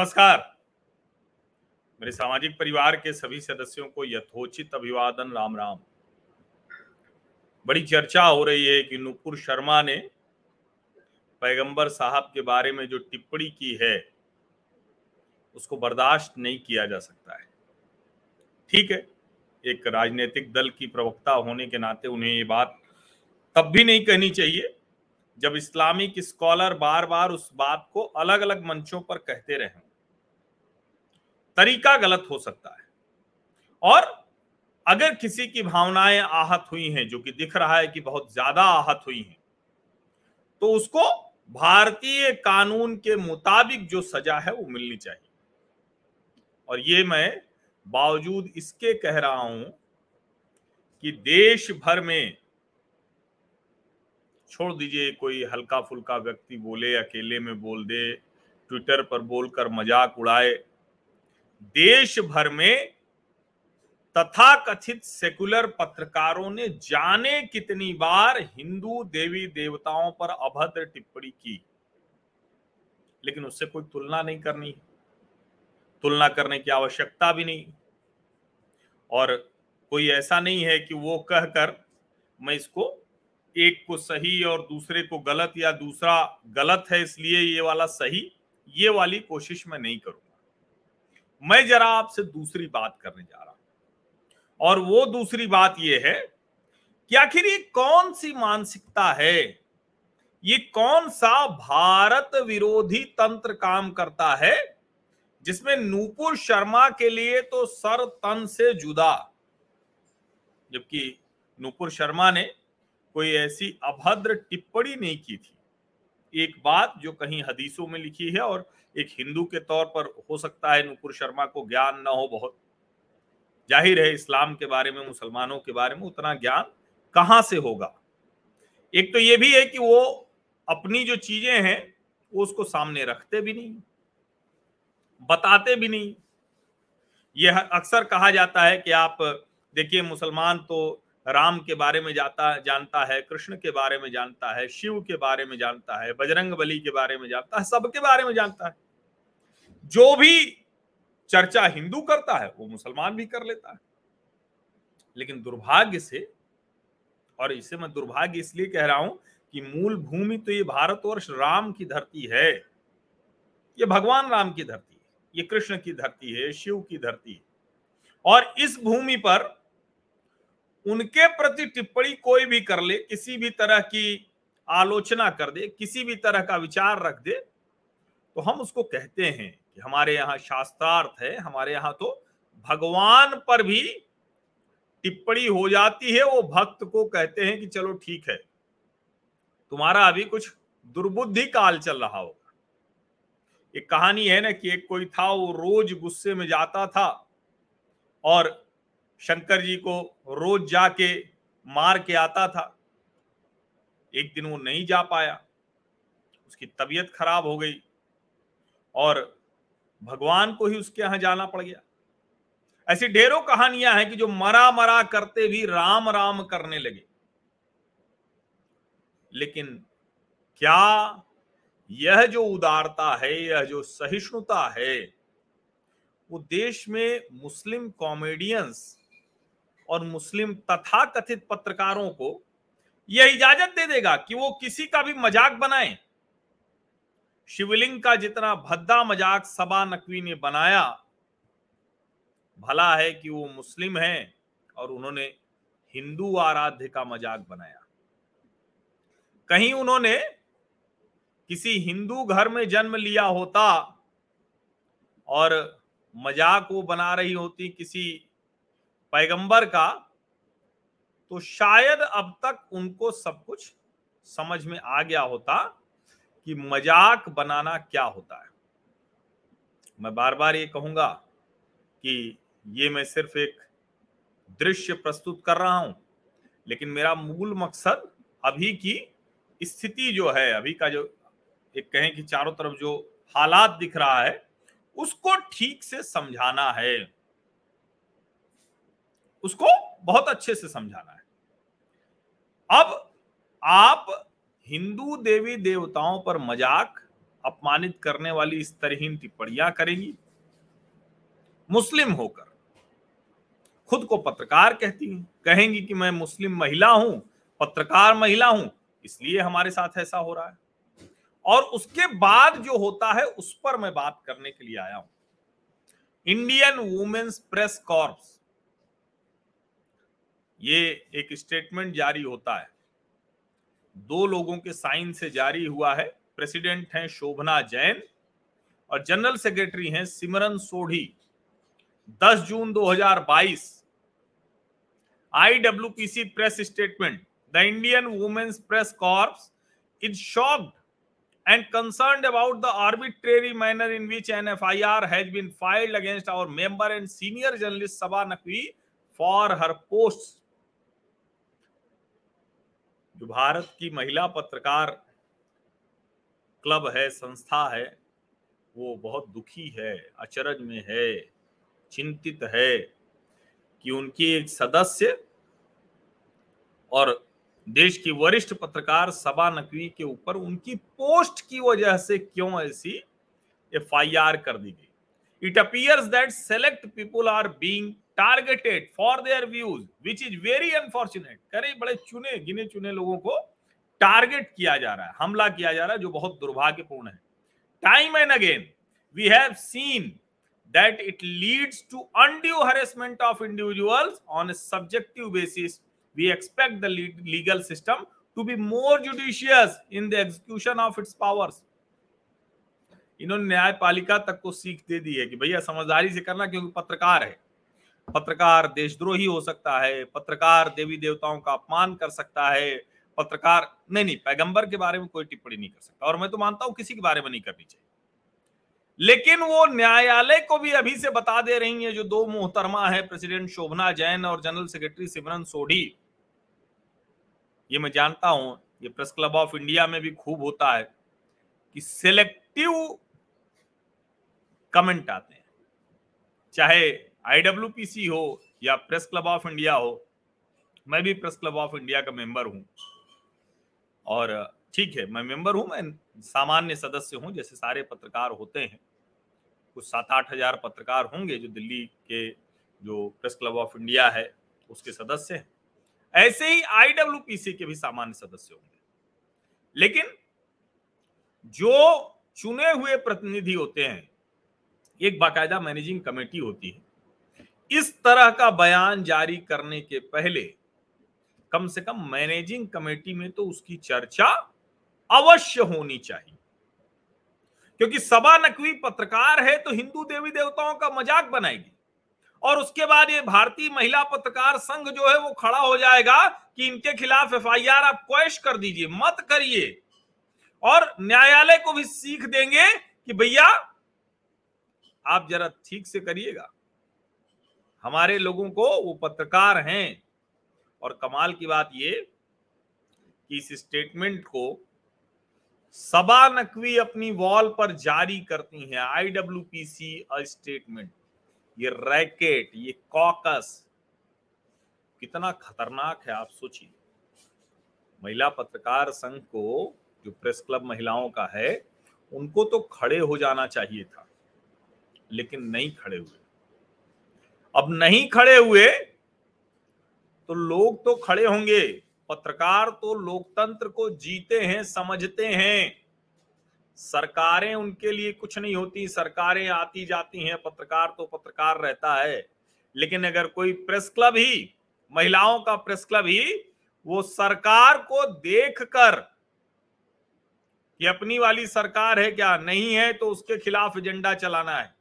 नमस्कार। मेरे सामाजिक परिवार के सभी सदस्यों को यथोचित अभिवादन राम राम बड़ी चर्चा हो रही है कि नुपुर शर्मा ने पैगंबर साहब के बारे में जो टिप्पणी की है, उसको बर्दाश्त नहीं किया जा सकता है। ठीक है, एक राजनीतिक दल की प्रवक्ता होने के नाते उन्हें ये बात तब भी नहीं कहनी चाहिए, जब इस्लामिक स्कॉलर बार बार उस बात को अलग अलग मंचों पर कहते रहे तरीका गलत हो सकता है। और अगर किसी की भावनाएँ आहत हुई हैं, जो कि दिख रहा है कि बहुत ज़्यादा आहत हुई हैं तो उसको भारतीय कानून के मुताबिक जो सजा है, वो मिलनी चाहिए। और ये मैं बावजूद इसके कह रहा हूँ कि देश भर में छोड़ दीजिए, कोई हल्का फुल्का व्यक्ति बोले, अकेले में बोल दे, ट्विटर पर बोलकर मज़ाक उड़ाए देश भर में तथा कथित सेकुलर पत्रकारों ने जाने कितनी बार हिंदू देवी देवताओं पर अभद्र टिप्पणी की। लेकिन उससे कोई तुलना नहीं करनी। तुलना करने की आवश्यकता भी नहीं। और कोई ऐसा नहीं है कि वो कहकर मैं इसको एक को सही और दूसरे को गलत या दूसरा गलत है इसलिए ये वाला सही, ये वाली कोशिश मैं नहीं करूँगा। मैं जरा आपसे दूसरी बात करने जा रहा हूँ। और वो दूसरी बात ये है कि आखिर ये कौन सी मानसिकता है? ये कौन सा भारत विरोधी तंत्र काम करता है, जिसमें नूपुर शर्मा के लिए तो सर तन से जुदा? जबकि नूपुर शर्मा ने कोई ऐसी अभद्र टिप्पणी नहीं की थी। एक बात जो कहीं हदीसों में लिखी है और एक हिंदू के तौर पर हो सकता है नुपुर शर्मा को ज्ञान न हो बहुत। ज़ाहिर है इस्लाम के बारे में, मुसलमानों के बारे में उतना ज्ञान कहाँ से होगा? एक तो ये भी है कि वो अपनी जो चीज़ें हैं, वो उसको सामने रखते भी नहीं, बताते भी नहीं। यह अक्सर कहा जाता है कि आप, देखिए, मुसलमान तो राम के बारे में जाता, जानता है, कृष्ण के बारे में जानता है, शिव के बारे में जानता है, बजरंग बली के बारे में जानता है, सबके बारे में जानता है। जो भी चर्चा हिंदू करता है, वो मुसलमान भी कर लेता है। लेकिन दुर्भाग्य से, और इसे मैं दुर्भाग्य इसलिए कह रहा हूँ कि मूल भूमि तो ये भारतवर्ष राम की धरती है। ये भगवान राम की धरती है, ये कृष्ण की धरती है शिव की धरती है। और इस भूमि पर उनके प्रति टिप्पणी कोई भी कर ले, किसी भी तरह की आलोचना कर दे, किसी भी तरह का विचार रख दे तो हम उसको कहते हैं कि हमारे यहाँ शास्त्रार्थ है, हमारे यहाँ तो भगवान पर भी टिप्पणी हो जाती है, वो भक्त को कहते हैं कि चलो ठीक है, तुम्हारा अभी कुछ दुर्बुद्धि काल चल रहा होगा। एक कहानी है ना कि एक कोई था, वो रोज गुस्से में जाता था और शंकर जी को रोज जाके मार के आता था। एक दिन वो नहीं जा पाया। उसकी तबीयत खराब हो गई और भगवान को ही उसके यहाँ जाना पड़ गया। ऐसी ढेरों कहानियाँ हैं कि जो मरा मरा करते भी राम राम करने लगे। लेकिन क्या यह जो उदारता है, यह जो सहिष्णुता है, वो देश में मुस्लिम कॉमेडियंस और मुस्लिम तथा कथित पत्रकारों को यह इजाज़त दे देगा कि वो किसी का भी मज़ाक बनाए। शिवलिंग का जितना भद्दा मज़ाक सबा नकवी ने बनाया, भला है कि वो मुस्लिम है और उन्होंने हिंदू आराध्य का मज़ाक बनाया। कहीं उन्होंने किसी हिंदू घर में जन्म लिया होता और मज़ाक वो बना रही होती किसी पैगंबर का तो शायद अब तक उनको सब कुछ समझ में आ गया होता कि मज़ाक बनाना क्या होता है। मैं बार बार ये कहूँगा कि ये मैं सिर्फ़ एक दृश्य प्रस्तुत कर रहा हूँ, लेकिन मेरा मूल मकसद अभी की स्थिति जो है, अभी का जो एक कहें कि चारों तरफ़ जो हालात दिख रहा है, उसको ठीक से समझाना है। उसको बहुत अच्छे से समझाना है। अब आप हिंदू देवी देवताओं पर मज़ाक अपमानित करने वाली इस तरहीन टिप्पणियाँ करेंगी। मुस्लिम होकर खुद को पत्रकार कहती हैं, कहेंगी कि मैं मुस्लिम महिला हूँ, पत्रकार महिला हूँ, इसलिए हमारे साथ ऐसा हो रहा है। और उसके बाद जो होता है, उस पर मैं बात करने के लिए आया हूँ। इंडियन वुमेन्स प्रेस कॉर्प्स ये एक स्टेटमेंट जारी होता है। दो लोगों के साइन से जारी हुआ है। प्रेसिडेंट हैं शोभना जैन और जनरल सेक्रेटरी हैं सिमरन सोढ़ी। 10 जून 2022 IWPC press statement the Indian women's press corps is shocked and concern about the arbitrary manner in which an F I R has been filed against our member and senior journalist Saba Naqvi for her post जो भारत की महिला पत्रकार club है, संस्था है, वो बहुत दुखी है, अचरज में है, चिंतित है कि उनकी एक सदस्य और देश की वरिष्ठ पत्रकार सबा नकवी के ऊपर उनकी पोस्ट की वजह से क्यों ऐसी एफ़ आई आर कर दी गई? It appears that select people are being targeted for their views which is very unfortunate करे, बड़े चुने, गिने चुने लोगों को टारगेट किया जा रहा है, हमला किया जा रहा है, जो बहुत दुर्भाग्यपूर्ण है। Time and again we have seen that it leads to undue harassment of individuals on a subjective basis. We expect the legal system to be more judicious in the execution of its powers. इन्होंने न्यायपालिका तक को सीख दे दी है कि भैया समझदारी से करना, क्योंकि पत्रकार है। पत्रकार देशद्रोही हो सकता है, पत्रकार देवी देवताओं का अपमान कर सकता है, पत्रकार, नहीं नहीं, पैगंबर के बारे में कोई टिप्पणी नहीं कर सकता। और मैं तो मानता हूँ किसी के बारे में नहीं करनी चाहिए। लेकिन वो न्यायालय को भी अभी से बता दे रही है, जो दो मोहतरमा है, प्रेसिडेंट शोभना जैन और जनरल सेक्रेटरी सिमरन सोढ़ी। ये मैं जानता हूँ, ये प्रेस क्लब ऑफ़ इंडिया में भी खूब होता है कि सिलेक्टिव कमेंट आते हैं, चाहे आईडब्ल्यूपीसी हो या प्रेस क्लब ऑफ़ इंडिया हो, मैं भी प्रेस क्लब ऑफ़ इंडिया का मेंबर हूँ। और, ठीक है, मैं मेंबर हूँ, मैं सामान्य सदस्य हूँ, जैसे सारे पत्रकार होते हैं। कुछ सात आठ हज़ार पत्रकार होंगे जो दिल्ली के जो प्रेस क्लब ऑफ़ इंडिया है, उसके सदस्य हैं। ऐसे ही आईडब्ल्यूपीसी के भी सामान्य सदस्य होंगे। लेकिन जो चुने हुए प्रतिनिधि होते हैं, एक बाकायदा मैनेजिंग कमेटी होती है। इस तरह का बयान जारी करने के पहले कम से कम मैनेजिंग कमेटी में तो उसकी चर्चा अवश्य होनी चाहिए। क्योंकि सबा नकवी पत्रकार है तो हिंदू देवी देवताओं का मज़ाक बनाएगी। और उसके बाद ये भारतीय महिला पत्रकार संघ जो है वो खड़ा हो जाएगा कि इनके खिलाफ एफआईआर आप क्वेश कर दीजिए, मत करिए। और न्यायालय को भी सीख देंगे कि भैया, आप जरा ठीक से करिएगा। हमारे लोगों को वो पत्रकार हैं। और कमाल की बात ये कि इस स्टेटमेंट को सबा नकवी अपनी वॉल पर जारी करती हैं। आईडब्ल्यूपीसी स्टेटमेंट ये रैकेट ये कॉकस कितना खतरनाक है, आप सोचिए। महिला पत्रकार संघ को, जो प्रेस क्लब महिलाओं का है, उनको तो खड़े हो जाना चाहिए था, लेकिन नहीं खड़े हुए। अब नहीं खड़े हुए तो लोग तो खड़े होंगे। पत्रकार तो लोकतंत्र को जीते हैं, समझते हैं। सरकारें उनके लिए कुछ नहीं होती, सरकारें आती जाती हैं, पत्रकार तो पत्रकार रहता है। लेकिन अगर कोई प्रेस क्लब ही, महिलाओं का प्रेस क्लब ही, वो सरकार को देखकर कि अपनी वाली सरकार है क्या? नहीं है तो उसके खिलाफ एजेंडा चलाना है।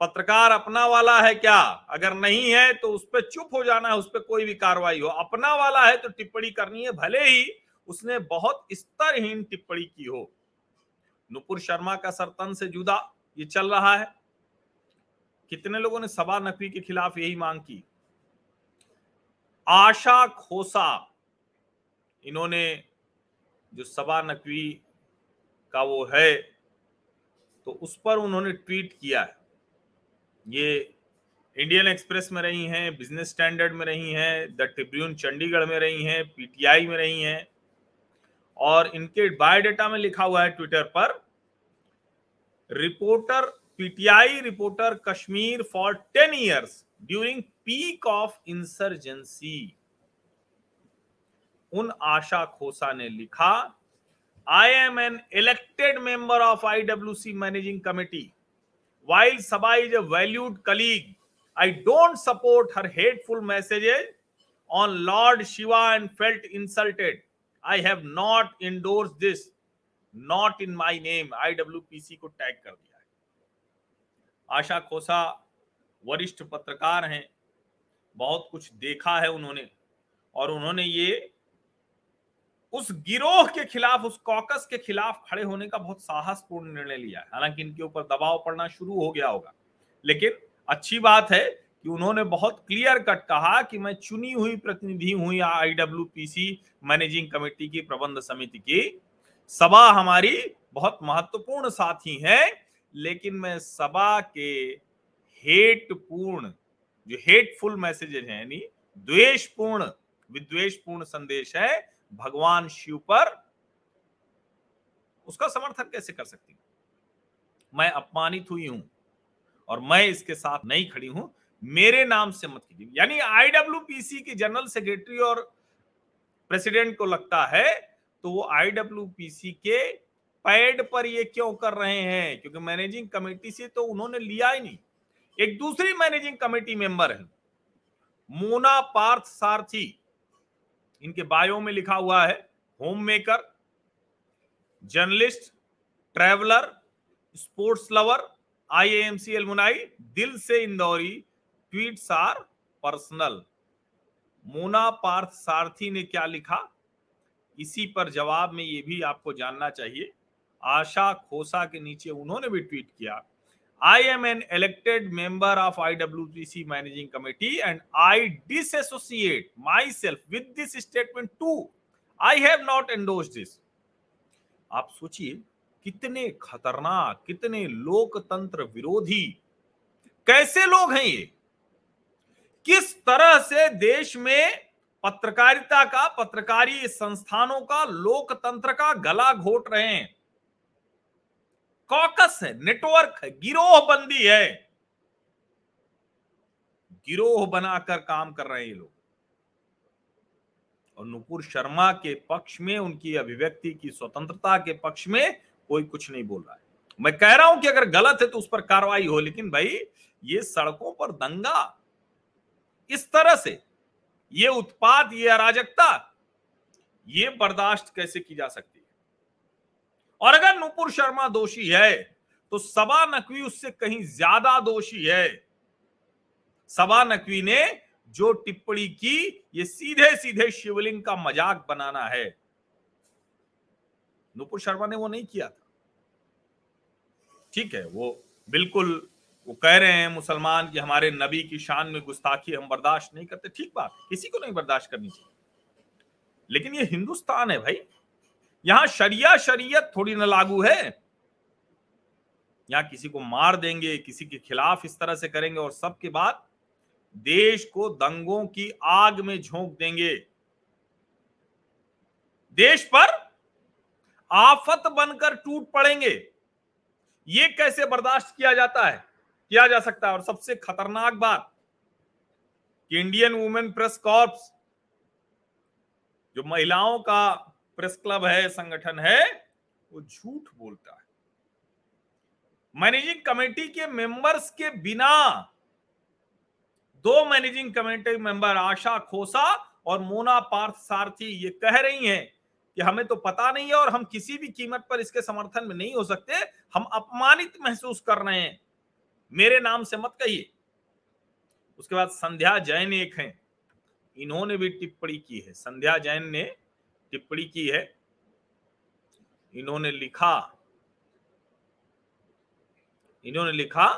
पत्रकार अपना वाला है क्या? अगर नहीं है तो उस पर चुप हो जाना है, उस पर कोई भी कार्रवाई हो। अपना वाला है तो टिप्पणी करनी है, भले ही उसने बहुत स्तरहीन टिप्पणी की हो। नुपुर शर्मा का सरतन से जुदा ये चल रहा है। कितने लोगों ने सबा नकवी के खिलाफ यही मांग की? आशा खोसा, इन्होंने जो सबा नकवी का वो है तो उस पर उन्होंने ट्वीट किया है। ये इंडियन एक्सप्रेस में रही हैं बिज़नेस स्टैंडर्ड में रही हैं द ट्रिब्यून चंडीगढ़ में रही हैं पीटीआई में रही हैं, और इनके बायोडेटा में लिखा हुआ है ट्विटर पर reporter PTI reporter Kashmir for ten years during peak of insurgency उन आशा खोसा ने लिखा I am an elected member of IWC managing committee while Saba is a valued colleague, I don't support her hateful messages on Lord Shiva and felt insulted. I have not endorsed this. Not in my name. IWPC को tag कर दिया है आशा खोसा वरिष्ठ पत्रकार हैं बहुत कुछ देखा है उन्होंने और उन्होंने ये उस गिरोह के खिलाफ, उस कॉकस के खिलाफ खड़े होने का बहुत साहसपूर्ण निर्णय लिया है। हालाँकि इनके ऊपर दबाव पड़ना शुरू हो गया होगा। लेकिन अच्छी बात है कि उन्होंने बहुत क्लियर कट कहा कि मैं चुनी हुई प्रतिनिधि हुई आईडब्ल्यूपीसी मैनेजिंग कमेटी की, प्रबंध समिति की। सभा हमारी बहुत महत्वपूर्ण साथी है, लेकिन मैं सभा के हेटपूर्ण, जो हेटफुल मैसेजेस हैं, यानी द्वेषपूर्ण, विद्वेषपूर्ण संदेश है भगवान शिव पर उसका समर्थन कैसे कर सकती मैं अपमानित हुई हूँ और मैं इसके साथ नहीं खड़ी हूँ। मेरे नाम से मत कीजिए। यानी आईडब्ल्यूपीसी के जनरल सेक्रेटरी और प्रेसिडेंट को लगता है तो वो आईडब्ल्यूपीसी के पैड पर ये क्यों कर रहे हैं? क्योंकि मैनेजिंग कमेटी से तो उन्होंने लिया ही नहीं। एक दूसरी मैनेजिंग कमेटी मेंबर है। मोना पार्थ सारथी इनके बायो में लिखा हुआ है home maker journalist traveller sports lover IAMC alumni दिल से Indori tweets are personal Mona Partha Sarathi ने क्या लिखा? इसी पर जवाब में ये भी आपको जानना चाहिए। आशा खोसा के नीचे उन्होंने भी ट्वीट किया। I am an elected member of IWTC managing committee and I disassociate myself with this statement too. I have not endorsed this. आप सोचिए कितने खतरनाक कितने लोकतंत्र विरोधी कैसे लोग हैं ये किस तरह से देश में पत्रकारिता का पत्रकारी संस्थानों का लोकतंत्र का गला घोट रहे हैं कॉकस है नेटवर्क है, गिरोह बंदी है। गिरोह बनाकर काम कर रहे हैं ये लोग। और नुपुर शर्मा के पक्ष में, उनकी अभिव्यक्ति की स्वतंत्रता के पक्ष में कोई कुछ नहीं बोल रहा है। मैं कह रहा हूँ कि अगर गलत है तो उस पर कार्रवाई हो, लेकिन भाई, ये सड़कों पर दंगा। इस तरह से ये उत्पाद, ये अराजकता, ये बर्दाश्त कैसे की जा सकती और अगर नुपुर शर्मा दोषी है तो सबा नकवी उससे कहीं ज़्यादा दोषी है। सबा नकवी ने जो टिप्पणी की, ये सीधे सीधे शिवलिंग का मज़ाक बनाना है। नुपुर शर्मा ने वो नहीं किया था। ठीक है, वो बिल्कुल, वो कह रहे हैं मुसलमान कि हमारे नबी की शान में गुस्ताखी हम बर्दाश्त नहीं करते। ठीक बात, किसी को नहीं बर्दाश्त करनी चाहिए। लेकिन ये हिंदुस्तान है भाई यहाँ शरिया, शरीयत थोड़ी ना लागू है। यहाँ किसी को मार देंगे, किसी के खिलाफ इस तरह से करेंगे और सबके बाद देश को दंगों की आग में झोंक देंगे। देश पर आफत बनकर टूट पड़ेंगे। ये कैसे बर्दाश्त किया जाता है? किया जा सकता है। और सबसे खतरनाक बात, कि इंडियन वुमेन प्रेस कॉर्प्स, जो महिलाओं का प्रेस क्लब है, संगठन है, वो झूठ बोलता है। मैनेजिंग कमेटी के मेंबर्स के बिना दो managing committee member, Asha Khosa और मोना पार्थ सारथी, ये कह रही हैं कि हमें तो पता नहीं है और हम किसी भी कीमत पर इसके समर्थन में नहीं हो सकते, हम अपमानित महसूस कर रहे हैं। मेरे नाम से मत कहिए। उसके बाद संध्या जैन एक हैं। इन्होंने भी टिप्पणी की है। संध्या जैन ने टिप्पणी की है। इन्होंने लिखा इन्होंने लिखा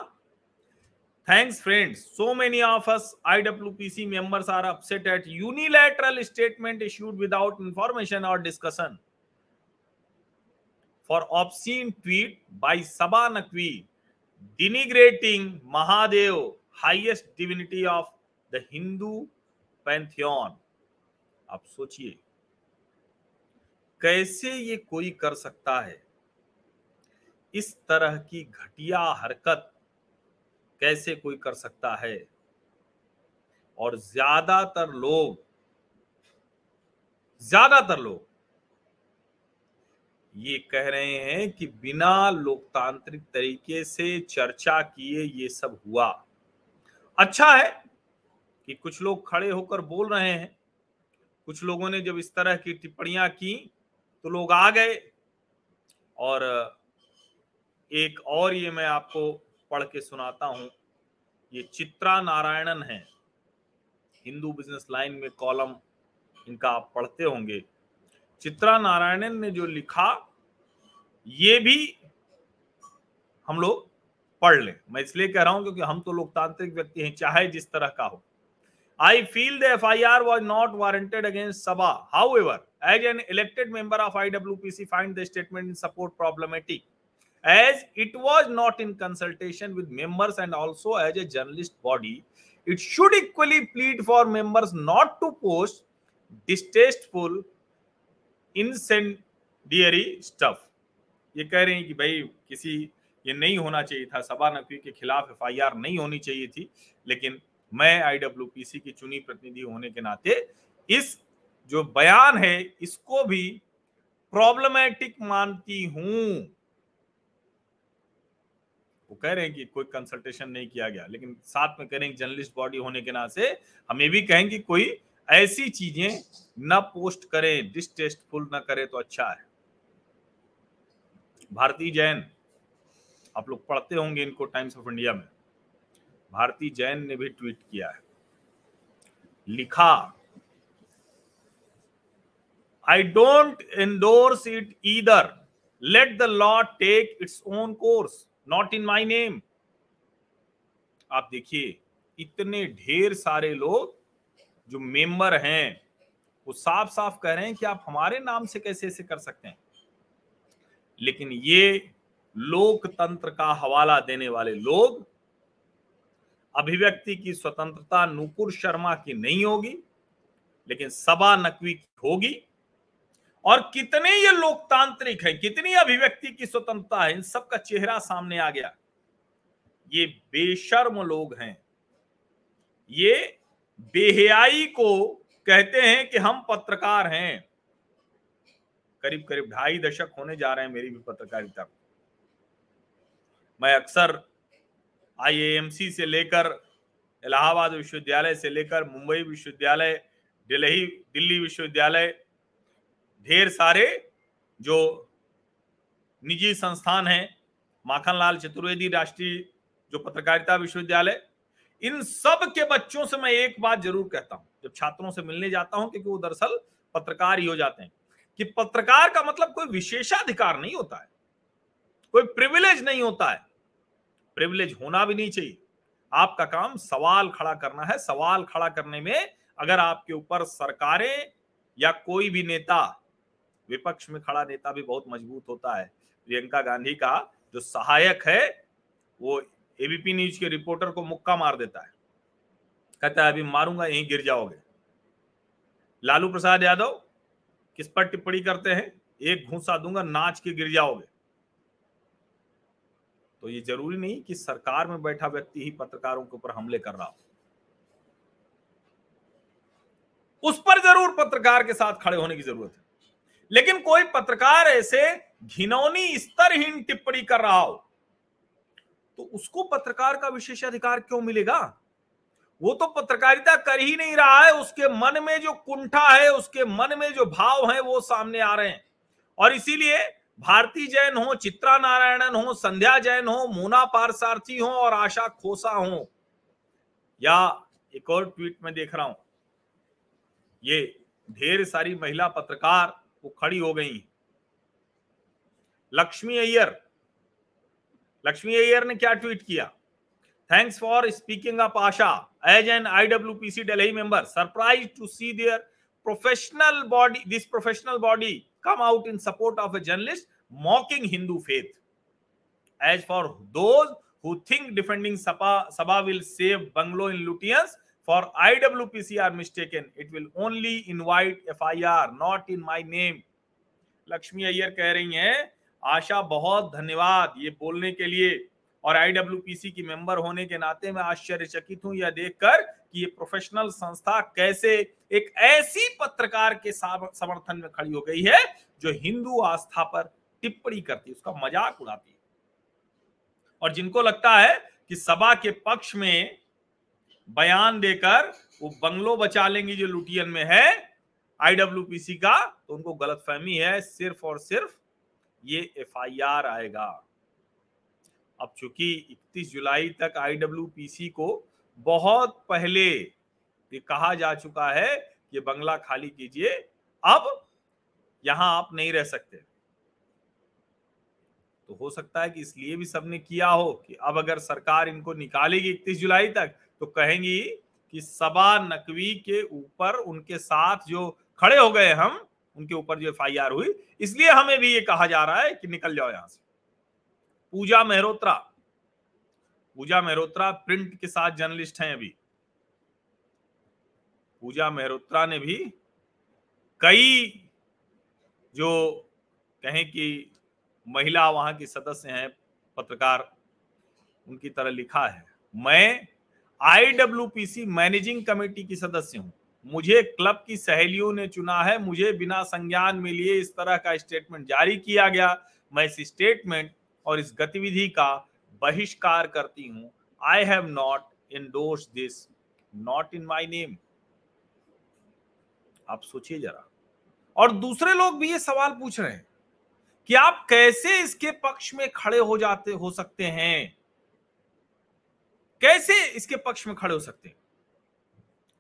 thanks friends so many of us IWPC members are upset at unilateral statement issued without information और discussion for obscene tweet by Saba Naqvi denigrating Mahadev highest divinity of the Hindu pantheon आप सोचिए। कैसे ये कोई कर सकता है? इस तरह की घटिया हरकत कैसे कोई कर सकता है? और ज़्यादातर लोग ज़्यादातर लोग ये कह रहे हैं कि बिना लोकतांत्रिक तरीके से चर्चा किए ये सब हुआ। अच्छा है कि कुछ लोग खड़े होकर बोल रहे हैं। कुछ लोगों ने जब इस तरह की टिप्पणियाँ की तो लोग आ गए। और, एक और ये मैं आपको पढ़ के सुनाता हूँ। ये चित्रा नारायणन है। हिंदू बिज़नेस लाइन में कॉलम इनका आप पढ़ते होंगे। चित्रा नारायणन ने जो लिखा, ये भी हम लोग पढ़ लें। मैं इसलिए कह रहा हूँ क्योंकि हम तो लोकतांत्रिक व्यक्ति हैं, चाहे जिस तरह का हो। I feel the F I R was not warranted against Saba however as an elected member of I W P C find the statement in support problematic as it was not in consultation with members and also as a journalist body it should equally plead for members not to post distasteful incendiary stuff ये कह रहे हैं कि भाई किसी, ये नहीं होना चाहिए था। सभा नकवी के खिलाफ एफ़ आई आर नहीं होनी चाहिए थी, लेकिन मैं आईडब्ल्यूपीसी की चुनी प्रतिनिधि होने के नाते इस जो बयान है, इसको भी प्रॉब्लमेटिक मानती हूँ। वो कह रहे हैं कि कोई कंसल्टेशन नहीं किया गया, लेकिन साथ में कह रहे हैं जर्नलिस्ट बॉडी होने के नाते हम ये भी कहेंगे कोई ऐसी चीज़ें न पोस्ट करें डिस्टेस्टफुल न करें तो अच्छा है। भारती जैन, आप लोग पढ़ते होंगे इनको टाइम्स ऑफ़ इंडिया में। भारती जैन ने भी ट्वीट किया है। लिखा I don't endorse it either let the law take its own course not in my name आप देखिए, इतने ढेर सारे लोग जो मेंबर हैं, वो साफ़ साफ़ कह रहे हैं कि आप हमारे नाम से कैसे ऐसे कर सकते हैं। लेकिन ये लोकतंत्र का हवाला देने वाले लोग अभिव्यक्ति की स्वतंत्रता नूपुर शर्मा की नहीं होगी, लेकिन सभा नकवी की होगी। और कितने ये लोकतांत्रिक है, कितनी अभिव्यक्ति की स्वतंत्रता है, इन सबका चेहरा सामने आ गया। ये बेशर्म लोग हैं। ये बेहयाई को कहते हैं कि हम पत्रकार हैं। करीब करीब ढाई दशक होने जा रहे हैं मेरी भी पत्रकारिता। मैं अक्सर आईएएमसी से लेकर, इलाहाबाद विश्वविद्यालय से लेकर मुंबई विश्वविद्यालय, दिल्ली दिल्ली विश्वविद्यालय, ढेर सारे जो निजी संस्थान हैं, माखनलाल चतुर्वेदी राष्ट्रीय जो पत्रकारिता विश्वविद्यालय, इन सब के बच्चों से मैं एक बात ज़रूर कहता हूँ, जब छात्रों से मिलने जाता हूँ, क्योंकि वो दरअसल पत्रकार ही हो जाते हैं, कि पत्रकार का मतलब कोई विशेषाधिकार नहीं होता है, कोई प्रिविलेज नहीं होता है। प्रिविलेज होना भी नहीं चाहिए। आपका काम सवाल खड़ा करना है। सवाल खड़ा करने में अगर आपके ऊपर सरकारें या कोई भी नेता, विपक्ष में खड़ा नेता भी बहुत मज़बूत होता है। प्रियंका गांधी का जो सहायक है, वो एबीपी न्यूज़ के रिपोर्टर को मुक्का मार देता है। कहता है, अभी मारूँगा, यहीं गिर जाओगे। लालू प्रसाद यादव, किस पर टिप्पणी करते हैं? एक घूसा दूँगा, नाच के गिर जाओगे। तो ये ज़रूरी नहीं कि सरकार में बैठा व्यक्ति ही पत्रकारों के ऊपर हमले कर रहा हो। उस पर ज़रूर पत्रकार के साथ खड़े होने की ज़रूरत है। लेकिन कोई पत्रकार ऐसे घिनौनी स्तरहीन टिप्पणी कर रहा हो तो उसको पत्रकार का विशेष अधिकार क्यों मिलेगा? वो तो पत्रकारिता कर ही नहीं रहा है, उसके मन में जो कुंठा है, उसके मन में जो भाव है, वो सामने आ रहे हैं। और इसीलिए भारती जैन हो चित्रा नारायणन हो, संध्या जैन हो, मोना पारसारथी हो और आशा खोसा हो। या एक और ट्वीट में देख रहा हूँ। ये ढेर सारी महिला पत्रकार वो खड़ी हो गई। लक्ष्मी अय्यर। लक्ष्मी अय्यर ने क्या ट्वीट किया? Thanks for speaking up Asha. As an IWPC Delhi member surprise to see their professional body this professional body come out in support of a journalist mocking Hindu faith. As for those who think defending Sabha, Sabha will save bungalow in Lutyens, for IWPC are mistaken. It will only invite FIR, not in my name. Lakshmi Iyer कह रही हैं आशा बहुत धन्यवाद ये बोलने के लिए और आईडब्ल्यूपीसी की मेंबर होने के नाते मैं आश्चर्यचकित हूँ यह देखकर कि ये प्रोफेशनल संस्था कैसे एक ऐसी पत्रकार के समर्थन में खड़ी हो गई है जो हिंदू आस्था पर टिप्पणी करती है, उसका मज़ाक उड़ाती है। और जिनको लगता है कि सभा के पक्ष में बयान देकर वो बंगलो बचा लेंगे जो लुटियन में है आईडब्ल्यूपीसी का तो उनको गलतफहमी है, सिर्फ़ और सिर्फ़ ये एफआईआर आएगा। अब चूँकि 31 जुलाई तक आईडब्ल्यूपीसी को बहुत पहले ये कहा जा चुका है कि बंगला खाली कीजिए। अब यहाँ आप नहीं रह सकते। तो हो सकता है कि इसलिए भी सबने किया हो कि अब अगर सरकार इनको निकालेगी इकतीस जुलाई तक तो कहेंगी कि सबा नकवी के ऊपर उनके साथ जो खड़े हो गए हम, उनके ऊपर जो एफआईआर हुई, इसलिए हमें भी ये कहा जा रहा है कि निकल जाओ यहाँ से। पूजा मेहरोत्रा पूजा मेहरोत्रा प्रिंट के साथ जर्नलिस्ट हैं अभी। पूजा मेहरोत्रा ने भी कई जो कहें कि महिला वहाँ की सदस्य हैं, पत्रकार, उनकी तरह लिखा है। मैं आईडब्ल्यूपीसी मैनेजिंग कमेटी की सदस्य हूँ। मुझे क्लब की सहेलियों ने चुना है। मुझे बिना संज्ञान में लिए इस तरह का स्टेटमेंट जारी किया गया। मैं इस स्टेटमेंट और इस गतिविधि का बहिष्कार करती हूँ। I have not endorse this not in my name आप सोचिए जरा। और दूसरे लोग भी ये सवाल पूछ रहे हैं कि आप कैसे इसके पक्ष में खड़े हो जाते, हो सकते हैं? कैसे इसके पक्ष में खड़े हो सकते हैं?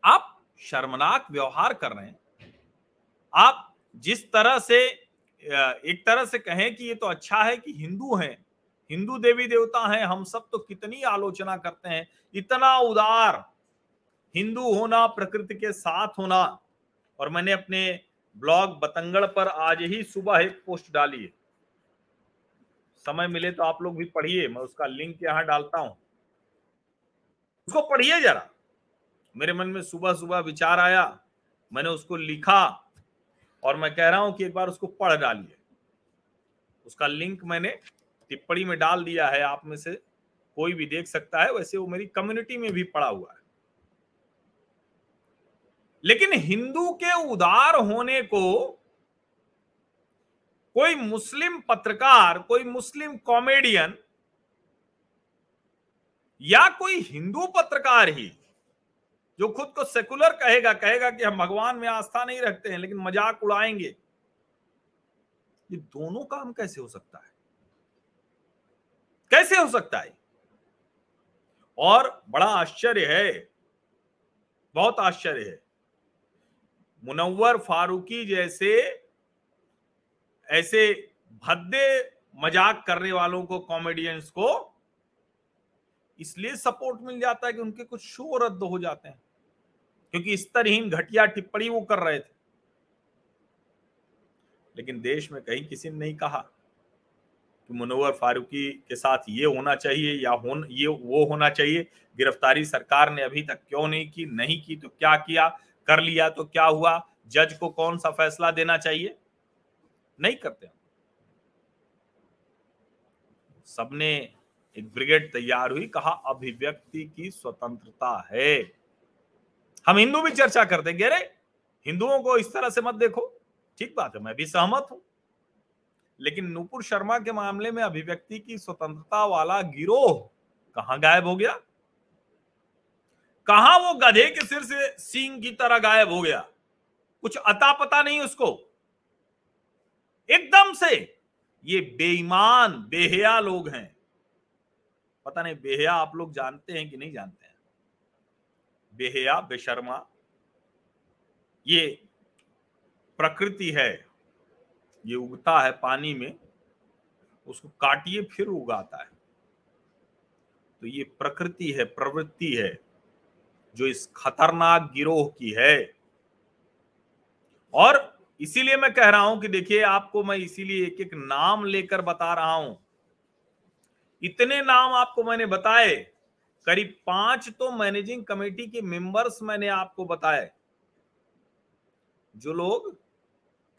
आप शर्मनाक व्यवहार कर रहे हैं। आप जिस तरह से एक तरह से कहें कि ये तो अच्छा है कि हिंदू हैं हिंदू देवी देवता हैं, हम सब तो कितनी आलोचना करते हैं। इतना उदार हिंदू होना, प्रकृति के साथ होना। और मैंने अपने ब्लॉग बतंगड़ पर आज ही सुबह एक पोस्ट डाली है। समय मिले तो आप लोग भी पढ़िए, मैं उसका लिंक यहाँ डालता हूँ। उसको पढ़िए जरा। मेरे मन में सुबह सुबह विचार आया, मैंने उसको लिखा और मैं कह रहा हूँ कि एक बार उसको पढ़ डालिए। उसका लिंक मैंने टिप्पणी में डाल दिया है, आप में से कोई भी देख सकता है, वैसे वो मेरी कम्युनिटी में भी पड़ा हुआ है। लेकिन हिंदू के उदार होने को कोई मुस्लिम पत्रकार, कोई मुस्लिम कॉमेडियन या कोई हिंदू पत्रकार ही, जो खुद को सेकुलर कहेगा कहेगा कि हम भगवान में आस्था नहीं रखते हैं, लेकिन मज़ाक उड़ाएँगे, ये दोनों काम कैसे हो सकता है? कैसे हो सकता है? और बड़ा आश्चर्य है, बहुत आश्चर्य है। मुनव्वर फारूकी जैसे, ऐसे भद्दे मज़ाक करने वालों को कॉमेडियंस को, इसलिए सपोर्ट मिल जाता है कि उनके कुछ शो रद्द हो जाते हैं। क्योंकि स्तरहीन घटिया टिप्पणी वो कर रहे थे। लेकिन देश में कहीं किसी ने नहीं कहा। कि मुनवर फारूकी के साथ ये होना चाहिए या होन, ये वो होना चाहिए। गिरफ्तारी सरकार ने अभी तक क्यों नहीं की नहीं की तो क्या किया, कर लिया तो क्या हुआ, जज को कौन सा फैसला देना चाहिए? नहीं करते सबने एक ब्रिगेड तैयार हुई, कहा अभिव्यक्ति की स्वतंत्रता है। हम हिंदू भी चर्चा करते हिंदुओं को इस तरह से मत देखो। ठीक बात है, मैं भी सहमत हूँ। लेकिन नूपुर शर्मा के मामले में अभिव्यक्ति की स्वतंत्रता वाला गिरोह कहाँ गायब हो गया? कहा वो गधे के सिर से सींग की तरह गायब हो गया? कुछ अता पता नहीं उसको। एकदम से ये बेईमान, बेहया लोग हैं। पता नहीं, बेहया आप लोग जानते हैं कि नहीं जानते हैं? बेहया, बेशर्मा, ये प्रकृति है। ये उगता है पानी में, उसको काटिए, फिर उगाता है। तो ये प्रकृति है, प्रवृत्ति है, जो इस खतरनाक गिरोह की है। और इसीलिए मैं कह रहा हूँ कि देखिए, आपको मैं इसीलिए एक एक नाम लेकर बता रहा हूँ। इतने नाम आपको मैंने बताए, करीब पाँच तो मैनेजिंग कमेटी के मेंबर्स मैंने आपको बताए, जो लोग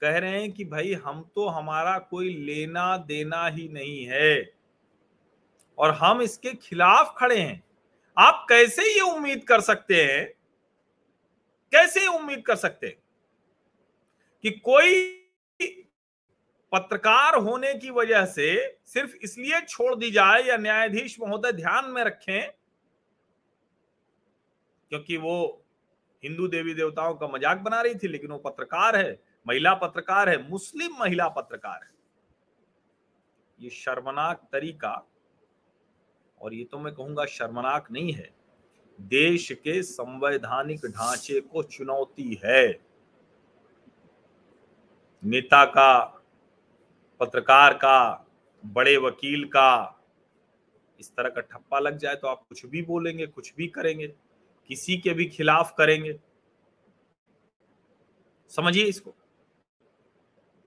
कह रहे हैं कि भाई हम तो हमारा कोई लेना देना ही नहीं है। और हम इसके खिलाफ खड़े हैं। आप कैसे ये उम्मीद कर सकते हैं? कैसे उम्मीद कर सकते हैं? कि कोई पत्रकार होने की वजह से सिर्फ़ इसलिए छोड़ दी जाए या न्यायाधीश महोदय ध्यान में रखें, क्योंकि वो हिंदू देवी देवताओं का मज़ाक बना रही थी, लेकिन वो पत्रकार है। महिला पत्रकार है, मुस्लिम महिला पत्रकार है। ये शर्मनाक तरीका, और ये तो मैं कहूँगा शर्मनाक नहीं है, देश के संवैधानिक ढांचे को चुनौती है। नेता का, पत्रकार का, बड़े वकील का, इस तरह का ठप्पा लग जाए तो आप कुछ भी बोलेंगे, कुछ भी करेंगे, किसी के भी खिलाफ करेंगे। समझिए इसको।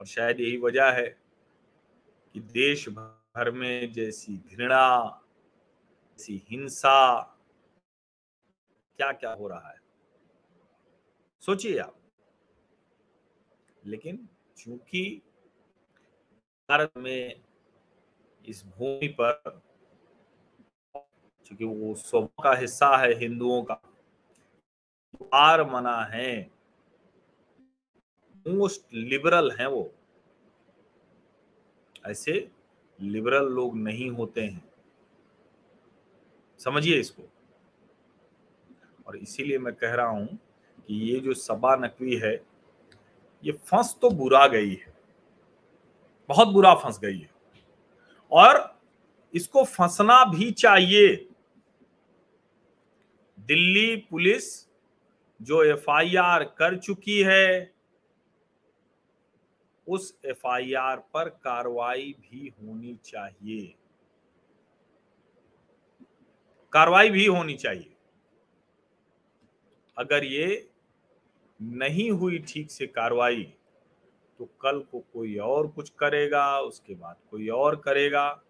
और शायद यही वजह है कि देश भर में जैसी घृणा, जैसी हिंसा क्या क्या हो रहा है? सोचिए आप। लेकिन चूँकि भारत में इस भूमि पर चूँकि वो स्वभाव का हिस्सा है हिंदुओं का हार मना है। मोस्ट लिबरल हैं वो। ऐसे लिबरल लोग नहीं होते हैं। समझिए इसको। और इसीलिए मैं कह रहा हूँ कि ये जो सबा नकवी है, ये फंस तो बुरा गई है। बहुत बुरा फंस गई है। और इसको फंसना भी चाहिए। दिल्ली पुलिस जो एफआईआर कर चुकी है उस एफआईआर पर कार्रवाई भी होनी चाहिए। कार्रवाई भी होनी चाहिए। अगर ये नहीं हुई ठीक से कार्रवाई तो कल को कोई और कुछ करेगा, उसके बाद कोई और करेगा।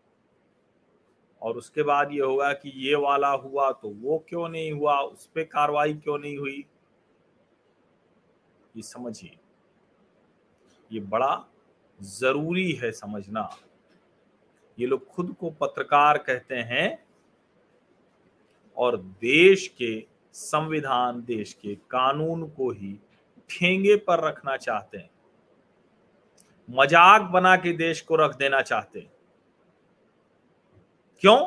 और उसके बाद ये होगा कि ये वाला हुआ तो वो क्यों नहीं हुआ, उस पर कार्रवाई क्यों नहीं हुई? ये समझिए। ये बड़ा ज़रूरी है समझना। ये लोग खुद को पत्रकार कहते हैं और देश के संविधान, देश के कानून को ही ठेंगे पर रखना चाहते हैं। मज़ाक बना के देश को रख देना चाहते हैं। क्यों?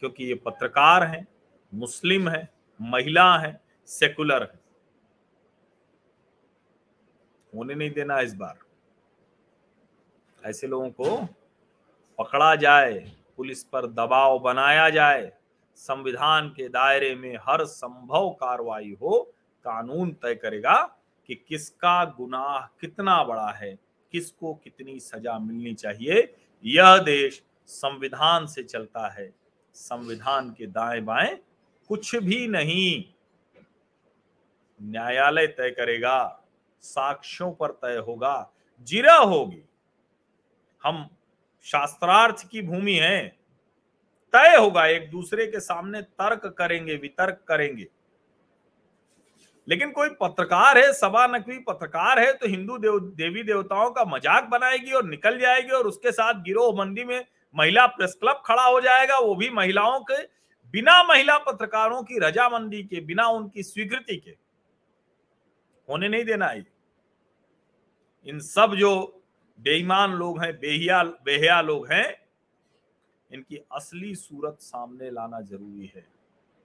क्योंकि ये पत्रकार हैं, मुस्लिम है, महिला है, सेकुलर है। होने नहीं देना इस बार। ऐसे लोगों को पकड़ा जाए, पुलिस पर दबाव बनाया जाए, संविधान के दायरे में हर संभव कार्रवाई हो, कानून तय करेगा कि किसका गुनाह कितना बड़ा है, किसको कितनी सजा मिलनी चाहिए। यह देश संविधान से चलता है। संविधान के दाएँ बाएँ कुछ भी नहीं। न्यायालय तय करेगा, साक्ष्यों पर तय होगा, जिरा होगी। हम शास्त्रार्थ की भूमि है, तय होगा, एक दूसरे के सामने तर्क करेंगे, वितर्क करेंगे। लेकिन कोई पत्रकार है, सभा नकवी पत्रकार है तो हिंदू देव, देवी देवताओं का मज़ाक बनाएगी और निकल जाएगी और उसके साथ गिरोह मंदी में महिला प्रेस क्लब खड़ा हो जाएगा। वो भी महिलाओं के, बिना महिला पत्रकारों की रजामंदी के, बिना उनकी स्वीकृति के। होने नहीं देना है। इन सब जो बेईमान लोग हैं, बेहिया बेहिया लोग हैं। इनकी असली सूरत सामने लाना ज़रूरी है।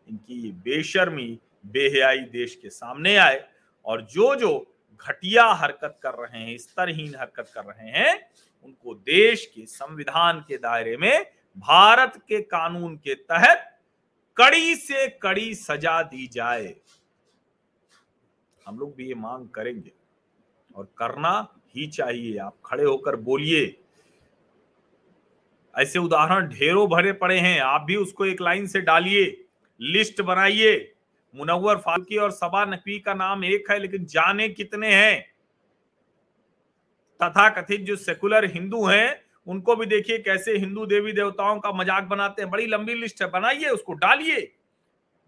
इनकी ये बेशर्मी, बेहयाई देश के सामने आए और जो जो घटिया हरकत कर रहे हैं, स्तरहीन हरकत कर रहे हैं, उनको देश के संविधान के दायरे में, भारत के कानून के तहत कड़ी से कड़ी सजा दी जाए। हम लोग भी ये मांग करेंगे। और करना ही चाहिए। आप खड़े होकर बोलिए। ऐसे उदाहरण ढेरों भरे पड़े हैं। आप भी उसको एक लाइन से डालिए। लिस्ट बनाइए। मुनव्वर फारूकी और सबा नकवी का नाम एक है, लेकिन जाने कितने हैं। तथा कथित जो सेकुलर हिंदू हैं, उनको भी देखिए कैसे हिंदू देवी देवताओं का मज़ाक बनाते हैं। बड़ी लंबी लिस्ट है। बनाइए उसको, डालिए।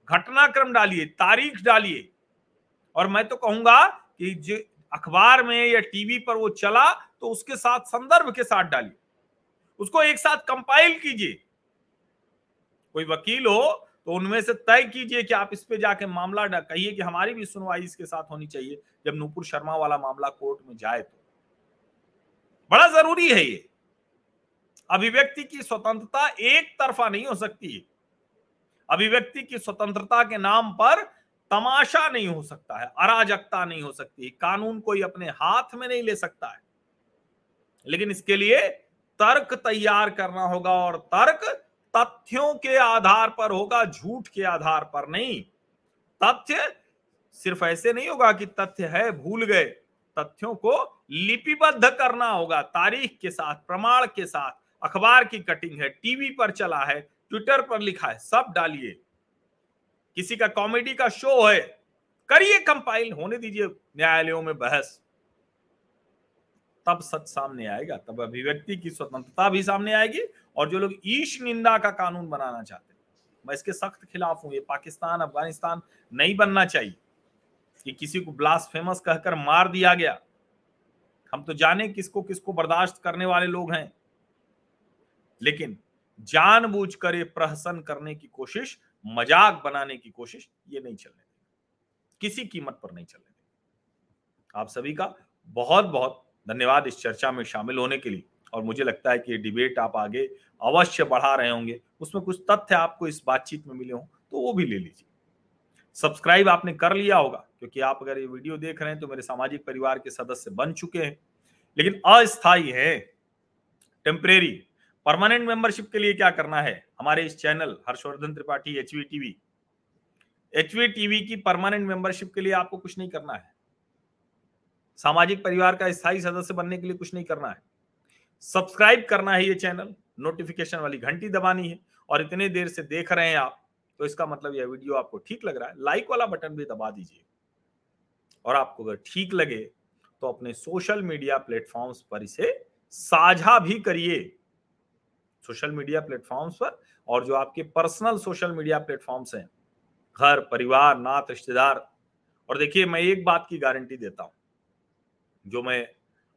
घटनाक्रम डालिए, तारीख डालिए। और मैं तो कहूँगा कि अखबार में या टीवी पर वो चला तो उसके साथ संदर्भ के साथ डालिए। उसको एक साथ कंपाइल कीजिए। कोई वकील हो तो उनमें से तय कीजिए कि आप इस पे जाके मामला कहिए कि हमारी भी सुनवाई इसके साथ होनी चाहिए, जब नूपुर शर्मा वाला मामला कोर्ट में जाए तो। बड़ा ज़रूरी है ये। अभिव्यक्ति की स्वतंत्रता एक तरफा नहीं हो सकती है। अभिव्यक्ति की स्वतंत्रता के नाम पर तमाशा नहीं हो सकता है, अराजकता नहीं हो सकती, कानून कोई अपने हाथ में नहीं ले सकता है। लेकिन इसके लिए तर्क तैयार करना होगा और तर्क तथ्यों के आधार पर होगा, झूठ के आधार पर नहीं। तथ्य सिर्फ़ ऐसे नहीं होगा कि तथ्य है, भूल गए। तथ्यों को लिपिबद्ध करना होगा, तारीख के साथ, प्रमाण के साथ, अखबार की कटिंग है, टीवी पर चला है, ट्विटर पर लिखा है, सब डालिए। किसी का कॉमेडी का शो है, करिए कंपाइल होने दीजिए न्यायालयों में बहस। तब सच सामने आएगा, तब अभिव्यक्ति की स्वतंत्रता भी सामने आएगी और जो लोग ईश निंदा का कानून बनाना चाहते हैं, मैं इसके सख्त खिलाफ हूँ, ये पाकिस्तान, अफ़गानिस्तान नहीं बनना चाहिए। कि किसी को ब्लास्ट फ़ेमस कहकर मार दिया गया। हम तो जाने किसको किसको बर्दाश्त करने वाले लोग हैं। लेकिन जानबूझकर ये प्रहसन करने की कोशिश मज़ाक बनाने की कोशिश ये नहीं चलने किसी कीमत पर नहीं चलने आप सभी का बहुत बहुत धन्यवाद इस चर्चा में शामिल होने के लिए। और मुझे लगता है कि ये डिबेट आप आगे अवश्य बढ़ा रहे होंगे। उसमें कुछ तथ्य आपको इस बातचीत में मिले हों तो वो भी ले लीजिए। सब्सक्राइब आपने कर लिया होगा, क्योंकि आप अगर ये वीडियो देख रहे हैं तो मेरे सामाजिक परिवार के सदस्य बन चुके हैं। लेकिन अस्थायी है टेम्परेरी परमानेंट मेंबरशिप के लिए क्या करना है? हमारे इस channel Harshvardhan Tripathi H TV H TV की परमानेंट मेंबरशिप के लिए आपको कुछ नहीं करना है। सामाजिक परिवार का स्थायी सदस्य बनने के लिए कुछ नहीं करना है। सब्सक्राइब करना है ये चैनल नोटिफिकेशन वाली घंटी दबानी है और इतने देर से देख रहे हैं आप तो इसका मतलब यह वीडियो आपको ठीक लग रहा है। लाइक वाला बटन भी दबा दीजिए। और आपको अगर ठीक लगे तो अपने सोशल मीडिया प्लेटफॉर्म्स पर इसे साझा भी करिए। सोशल मीडिया प्लेटफॉर्म्स पर और जो आपके पर्सनल सोशल मीडिया प्लेटफॉर्म्स हैं, घर, परिवार, नात, रिश्तेदार। और देखिए, मैं एक बात की गारंटी देता हूँ, जो मैं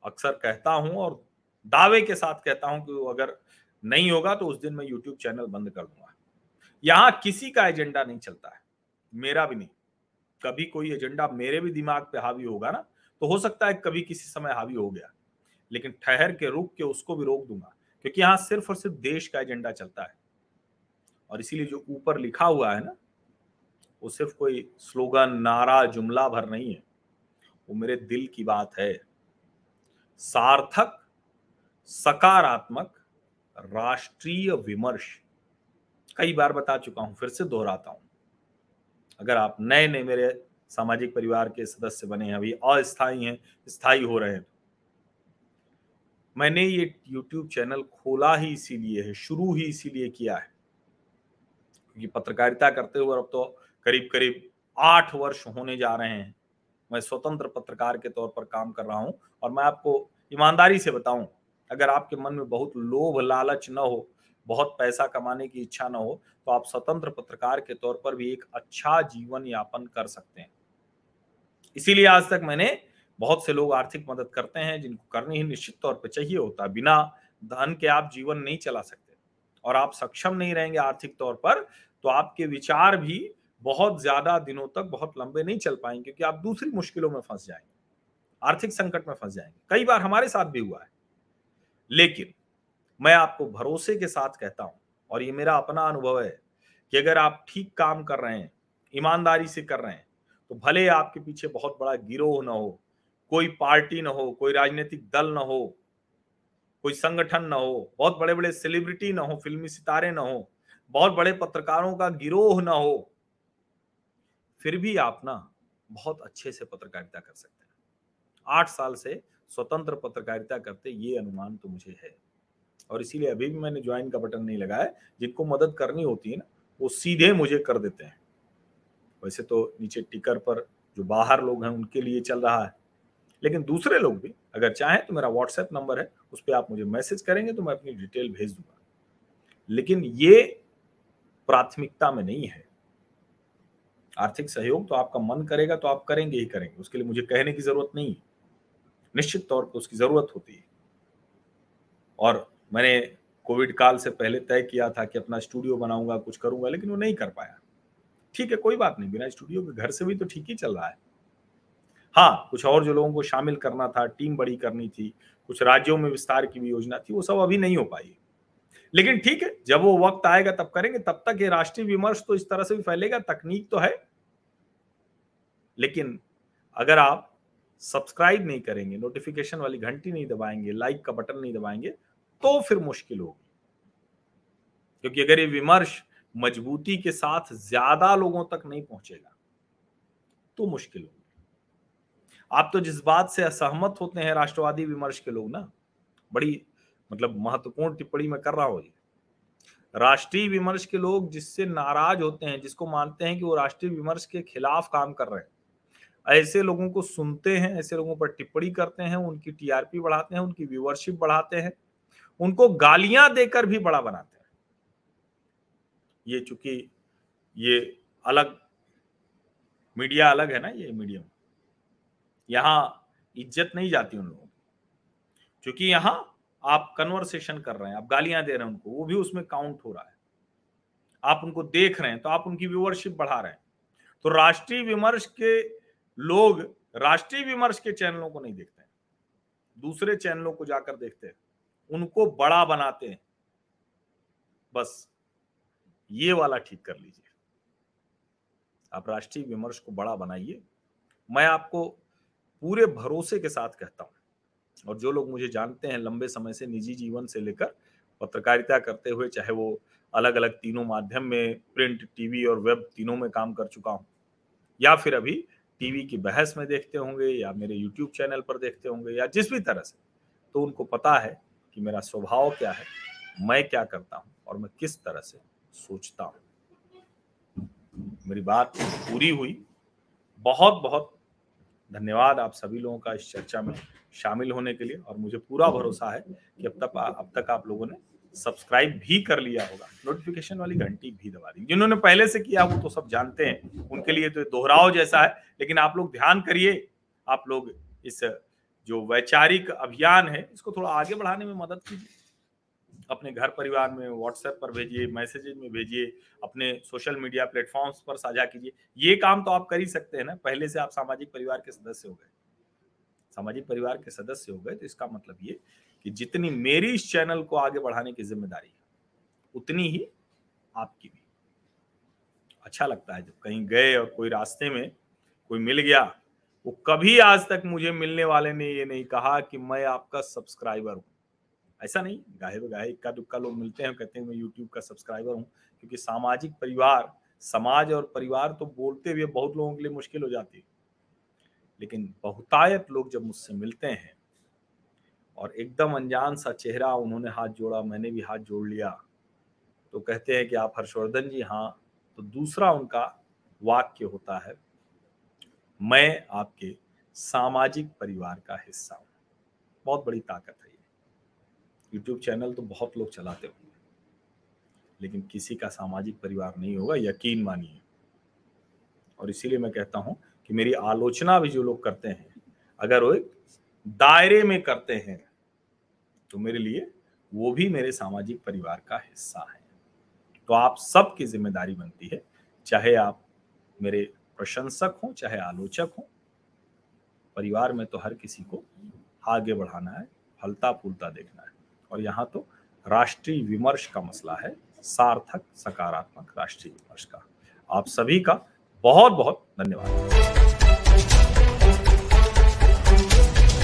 अक्सर कहता हूँ और दावे के साथ कहता हूँ कि अगर नहीं होगा तो उस दिन मैं यूट्यूब चैनल बंद कर दूँगा। यहाँ किसी का एजेंडा नहीं चलता है, मेरा भी नहीं। कभी कोई एजेंडा मेरे भी दिमाग पे हावी होगा ना तो हो सकता है कभी किसी समय हावी हो गया, लेकिन ठहर के रुक के उसको भी रोक दूँगा। क्योंकि यहाँ सिर्फ़ और सिर्फ़ देश का एजेंडा चलता है। और इसीलिए जो ऊपर लिखा हुआ है ना, वो सिर्फ़ कोई स्लोगन, नारा, जुमला भर नहीं है। वो मेरे दिल की बात है। सार्थक, सकारात्मक, राष्ट्रीय विमर्श। कई बार बता चुका हूँ, फिर से दोहराता हूँ। अगर आप नए नए मेरे सामाजिक परिवार के सदस्य बने हैं, अभी अस्थायी हैं, स्थायी हो रहे हैं मैंने ये YouTube चैनल खोला ही इसीलिए है, शुरू ही इसीलिए किया है। क्योंकि पत्रकारिता करते हुए अब तो करीब करीब आठ वर्ष होने जा रहे हैं। मैं स्वतंत्र पत्रकार के तौर पर काम कर रहा हूँ और मैं आपको ईमानदारी से बताऊँ, अगर आपके मन में बहुत लोभ, लालच न हो, बहुत पैसा कमाने की इच्छा न हो तो आप स्वतंत्र पत्रकार के तौर पर भी एक अच्छा जीवन यापन कर सकते हैं। इसीलिए आज तक मैंने बहुत से लोग आर्थिक मदद करते हैं, जिनको करनी ही निश्चित तौर पर चाहिए होता। है बिना धन के आप जीवन नहीं चला सकते और आप सक्षम नहीं रहेंगे आर्थिक तौर पर तो आपके विचार भी बहुत ज़्यादा दिनों तक बहुत लंबे नहीं चल पाएँगे, क्योंकि आप दूसरी मुश्किलों में फंस जाएँगे, आर्थिक संकट में फंस जाएँगे। कई बार हमारे साथ भी हुआ है। लेकिन मैं आपको भरोसे के साथ कहता हूँ, और ये मेरा अपना अनुभव है, कि अगर आप ठीक काम कर रहे हैं, ईमानदारी से कर रहे हैं तो भले आपके पीछे बहुत बड़ा गिरोह ना हो कोई पार्टी ना हो, कोई राजनीतिक दल ना हो, कोई संगठन ना हो, बहुत बड़े बड़े सेलिब्रिटी ना हो, फिल्मी सितारे ना हो, बहुत बड़े पत्रकारों का गिरोह ना हो, फिर भी आप ना बहुत अच्छे से पत्रकारिता कर सकते हैं। आठ साल से स्वतंत्र पत्रकारिता करते ये अनुमान तो मुझे है। और इसीलिए अभी भी मैंने ज्वाइन का बटन नहीं लगाया जिनको मदद करनी होती है ना, वो सीधे मुझे कर देते हैं। वैसे तो नीचे टिकर पर जो बाहर लोग हैं, उनके लिए चल रहा है। लेकिन दूसरे लोग भी, अगर चाहें तो मेरा व्हाट्सएप नंबर है, उस पर आप मुझे मैसेज करेंगे तो मैं अपनी डिटेल भेज दूँगा। लेकिन ये प्राथमिकता में नहीं है। आर्थिक सहयोग तो आपका मन करेगा तो आप करेंगे ही करेंगे, उसके लिए मुझे कहने की ज़रूरत नहीं है। निश्चित तौर पर उसकी ज़रूरत होती है। और मैंने कोविड काल से पहले तय किया था कि अपना स्टूडियो बनाऊँगा, कुछ करूँगा, लेकिन वो नहीं कर पाया। ठीक है, कोई बात नहीं, बिना स्टूडियो के घर से भी तो ठीक ही चल रहा है। हाँ कुछ और जो लोगों को शामिल करना था, टीम बड़ी करनी थी, कुछ राज्यों में विस्तार की भी योजना थी, वो सब अभी नहीं हो पाई। लेकिन ठीक है, जब वो वक्त आएगा तब करेंगे, तब तक ये राष्ट्रीय विमर्श तो इस तरह से भी फैलेगा, तकनीक तो है। लेकिन अगर आप सब्सक्राइब नहीं करेंगे, नोटिफिकेशन वाली घंटी नहीं दबाएँगे, लाइक का बटन नहीं दबाएँगे तो फिर मुश्किल होगी। क्योंकि अगर ये विमर्श मजबूती के साथ ज़्यादा लोगों तक नहीं पहुंचेगा तो मुश्किल होगी। आप तो जिस बात से असहमत होते हैं राष्ट्रवादी विमर्श के लोग ना, बड़ी मतलब महत्वपूर्ण टिप्पणी मैं कर रहा हूँ राष्ट्रीय विमर्श के लोग जिससे नाराज़ होते हैं, जिसको मानते हैं कि वो राष्ट्रीय विमर्श के खिलाफ काम कर रहे हैं, ऐसे लोगों को सुनते हैं, ऐसे लोगों पर टिप्पणी करते हैं, उनकी टीआरपी बढ़ाते हैं, उनकी व्यूवरशिप बढ़ाते हैं, उनको गालियाँ देकर भी बड़ा बनाते हैं। ये चूँकि ये अलग, मीडिया अलग है ना ये मीडियम। यहाँ इज़्ज़त नहीं जाती उन लोगों की। क्योंकि यहाँ आप कन्वर्सेशन कर रहे हैं, आप गालियाँ दे रहे हैं उनको, वो भी उसमें काउंट हो रहा है। आप उनको देख रहे हैं तो आप उनकी व्यूअरशिप बढ़ा रहे हैं। तो राष्ट्रीय विमर्श के लोग राष्ट्रीय विमर्श के चैनलों को नहीं देखते हैं। दूसरे चैनलों को जाकर देखते हैं। उनको बड़ा बनाते हैं। बस, ये वाला ठीक कर लीजिए। आप राष्ट्रीय विमर्श को बड़ा बनाइए। मैं आपको पूरे भरोसे के साथ कहता हूँ। और जो लोग मुझे जानते हैं, लंबे समय से निजी जीवन से लेकर पत्रकारिता करते हुए, चाहे वो अलग अलग तीनों माध्यम में प्रिंट, टीवी और वेब तीनों में काम कर चुका हूँ, या फिर अभी टीवी की बहस में देखते होंगे, या मेरे यूट्यूब चैनल पर देखते होंगे, या जिस भी तरह से तो उनको पता है कि मेरा स्वभाव क्या है, मैं क्या करता हूँ, और मैं किस तरह से सोचता हूँ। मेरी बात पूरी हुई बहुत बहुत धन्यवाद आप सभी लोगों का इस चर्चा में शामिल होने के लिए और मुझे पूरा भरोसा है कि अब तक अब तक आप लोगों ने सब्सक्राइब भी कर लिया होगा। नोटिफिकेशन वाली घंटी भी दबा दी। जिन्होंने पहले से किया वो तो सब जानते हैं। उनके लिए तो दोहराव जैसा है, लेकिन आप लोग ध्यान करिए, आप लोग इस जो वैचारिक अभियान है, इसको थोड़ा आगे बढ़ाने में मदद कीजिए। अपने घर परिवार में व्हाट्सएप पर भेजिए मैसेजेज में भेजिए, अपने सोशल मीडिया प्लेटफॉर्म्स पर साझा कीजिए। ये काम तो आप कर ही सकते हैं ना। पहले से आप सामाजिक परिवार के सदस्य हो गए। सामाजिक परिवार के सदस्य हो गए तो इसका मतलब ये कि जितनी मेरी इस चैनल को आगे बढ़ाने की ज़िम्मेदारी है, उतनी ही आपकी भी। अच्छा लगता है जब कहीं गए और कोई रास्ते में कोई मिल गया, वो कभी आज तक मुझे मिलने वाले ने ये नहीं कहा कि मैं आपका सब्सक्राइबर हूँ। ऐसा नहीं गाहे गाहे इक्का दुक्का लोग मिलते हैं कहते हैं मैं यूट्यूब का सब्सक्राइबर हूँ, क्योंकि सामाजिक परिवार, समाज और परिवार तो बोलते हुए बहुत लोगों के लिए मुश्किल हो जाती है। लेकिन बहुतायत लोग जब मुझसे मिलते हैं और एकदम अनजान सा चेहरा उन्होंने हाथ जोड़ा, मैंने भी हाथ जोड़ लिया तो कहते हैं कि आप हर्षवर्धन जी हाँ तो दूसरा उनका वाक्य होता है, मैं आपके सामाजिक परिवार का हिस्सा हूँ। बहुत बड़ी ताकत है। यूट्यूब चैनल तो बहुत लोग चलाते होंगे। लेकिन किसी का सामाजिक परिवार नहीं होगा, यकीन मानिए। और इसीलिए मैं कहता हूँ कि मेरी आलोचना भी जो लोग करते हैं, अगर वो दायरे में करते हैं तो मेरे लिए वो भी मेरे सामाजिक परिवार का हिस्सा है। तो आप सबकी ज़िम्मेदारी बनती है, चाहे आप मेरे प्रशंसक हों, चाहे आलोचक हों, परिवार में तो हर किसी को आगे बढ़ाना है फलता फूलता देखना है। और यहाँ तो राष्ट्रीय विमर्श का मसला है, सार्थक सकारात्मक राष्ट्रीय विमर्श का। आप सभी का बहुत बहुत धन्यवाद।